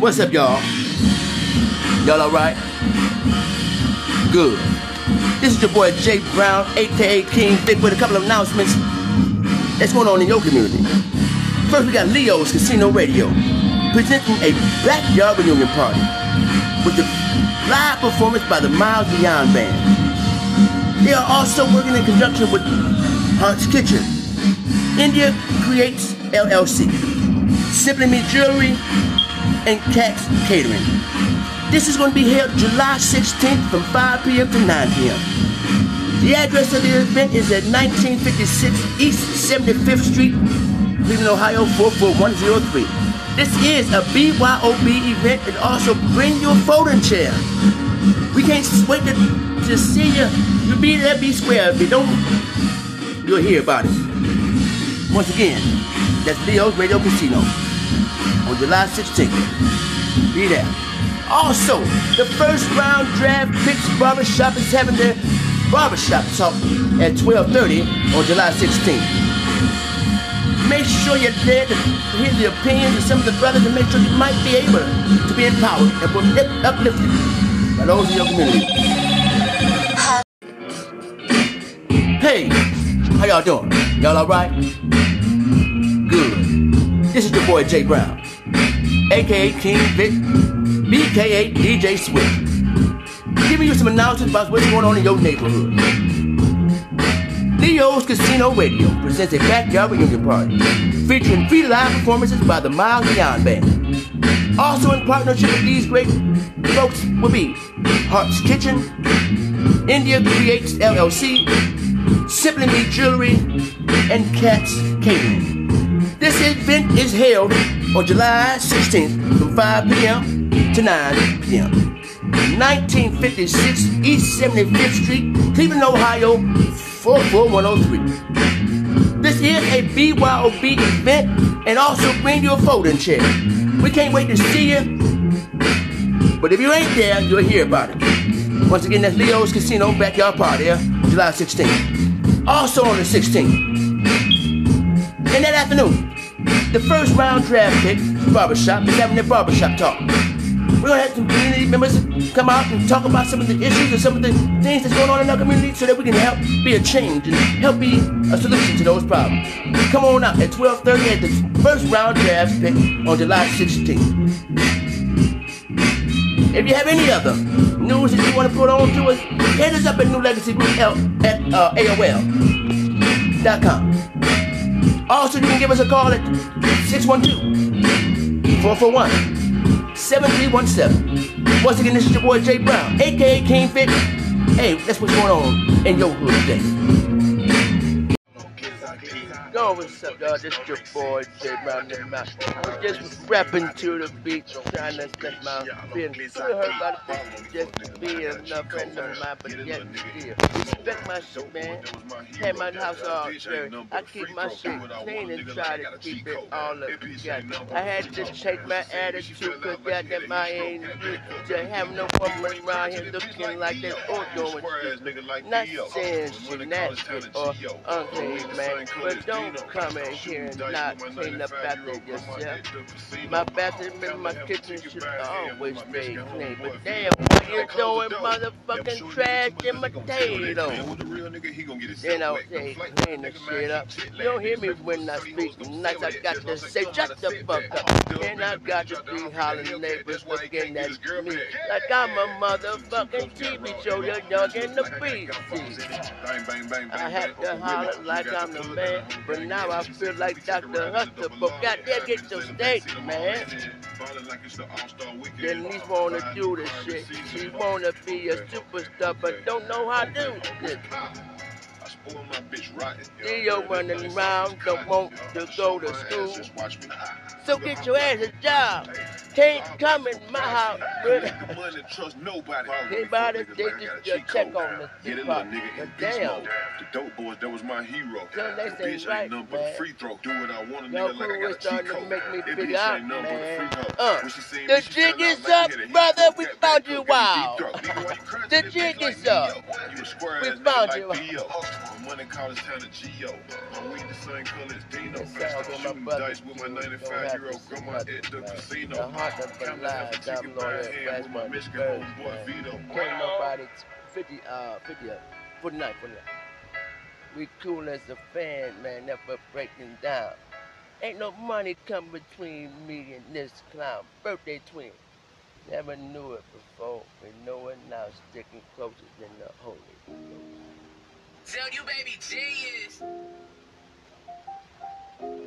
What's up, y'all? Y'all alright? Good. This is your boy Jay Brown, aka King Vic, with a couple of announcements that's going on in your community. First, we got Leo's Casino Radio presenting a backyard reunion party with the live performance by the Miles Beyond Band. They are also working in conjunction with Heart's Kitchen, India Creates LLC, Simply Me Jewelry, and Cats Catering. This is going to be held July 16th from 5 p.m. to 9 p.m. The address of the event is at 1956 East 75th Street, Cleveland, Ohio 44103. This is a BYOB event and also bring your folding chair. We can't wait to, to see you. You'll be there, be square. If you don't, you'll hear about it. Once again, that's Leo's Radio Casino on July 16th. Be there. Also, the first round draft picks barbershop is having their barbershop talk at 12:30 on July 16th. Make sure you're there to hear the opinions of some of the brothers and make sure you might be able to be empowered and uplift- uplifted by those in your community. Hey, how y'all doing? Y'all alright? Good. This is your boy Jay Brown, aka King Vic, BKA DJ Switch. Giving you some announcements about what's going on in your neighborhood. Leo's Casino Radio presents a backyard reunion party featuring free live performances by the Miles Beyond Band. Also in partnership with these great folks will be Heart's Kitchen, India Creates LLC, Simply Me Jewelry, and Cats Catering. This event is held on July 16th from 5 p.m. to 9 p.m. 1956 East 75th Street, Cleveland, Ohio 44103. This is a BYOB event and also bring your folding chair. We can't wait to see you. But if you ain't there, you'll hear about it. Once again, that's Leo's Casino Backyard Party. July 16th. Also on the 16th. In that afternoon, the first round draft pick, Barbershop, is having their barbershop talk. We're gonna have some community members come out and talk about some of the issues and some of the things that's going on in our community so that we can help be a change and help be a solution to those problems. Come on out at 12:30 at the first round draft pick on July 16th. If you have any other news that you want to put on to us, hit us up at New Legacy Group L- at uh, AOL.com. Also, you can give us a call at 612-441-7317. Once again, this is your boy Jay Brown, aka King Fit. Hey, that's what's going on in your hood today. Yo, what's up, y'all? This is your boy Brown in the mouth. I'm just rapping to the beat, trying to set my feelings. Could hurt by the beat, just to be a friend of mine, but yet still. Respect my shit, man. Had my house all dirty. I keep my shit clean and try to keep it all up together. I had to change my attitude, cause goddamn I ain't used to have no woman around here looking like they all doing shit. Not saying she nasty or unclean, man, but don't come in here and not clean up after yourself. My bathroom and my kitchen should always stay clean, but damn, what you doing, motherfucking trash and potatoes? Then I'll say, clean the shit up. You don't hear me when I speak nice. I got to say, shut the fuck up. And I got to be hollering neighbors looking at me like I'm a motherfucking TV show. You're young in the beat. I had to holler like I'm the man, now I feel like Dr. Hustler. But goddamn, get your state, man. Then Denise wanna do this shit. She wanna be a superstar, but don't know how to do this. Theo running around, don't want to go to school. So get your ass a job. Can't come in my house. money, trust nobody. Anybody, they just uh, check on this Get big a little nigga But in beast damn, mode. The dope boys, that was my hero. Son, they The say bitch right, ain't nothing but a free throw. Do what I want, a nigga like I got a cheat starting code. make me That bitch out, ain't nothing but a man. free hoe. Uh, When she seen the jig is up, hit a heat brother. We found you up, got wild. deep throat. Nigga, why you crying? The jig is up. You a square We ass found you. Theo. Money college town of Geo. I'm same color as Dino. That sounds Shooting brother. dice with my 95 year old grandma at the casino. man. Heart of the Kinda lies, left a I'm chicken lawyer, fried ham fast with my Michigan homeboy. Vito. Can't nobody, 50, uh, 50, uh, 49, 49. We cool as a fan, man, never breaking down. Ain't no money come between me and this clown. Birthday twin. Never knew it before. We know it now, sticking closer than the Holy Tell you, baby G is.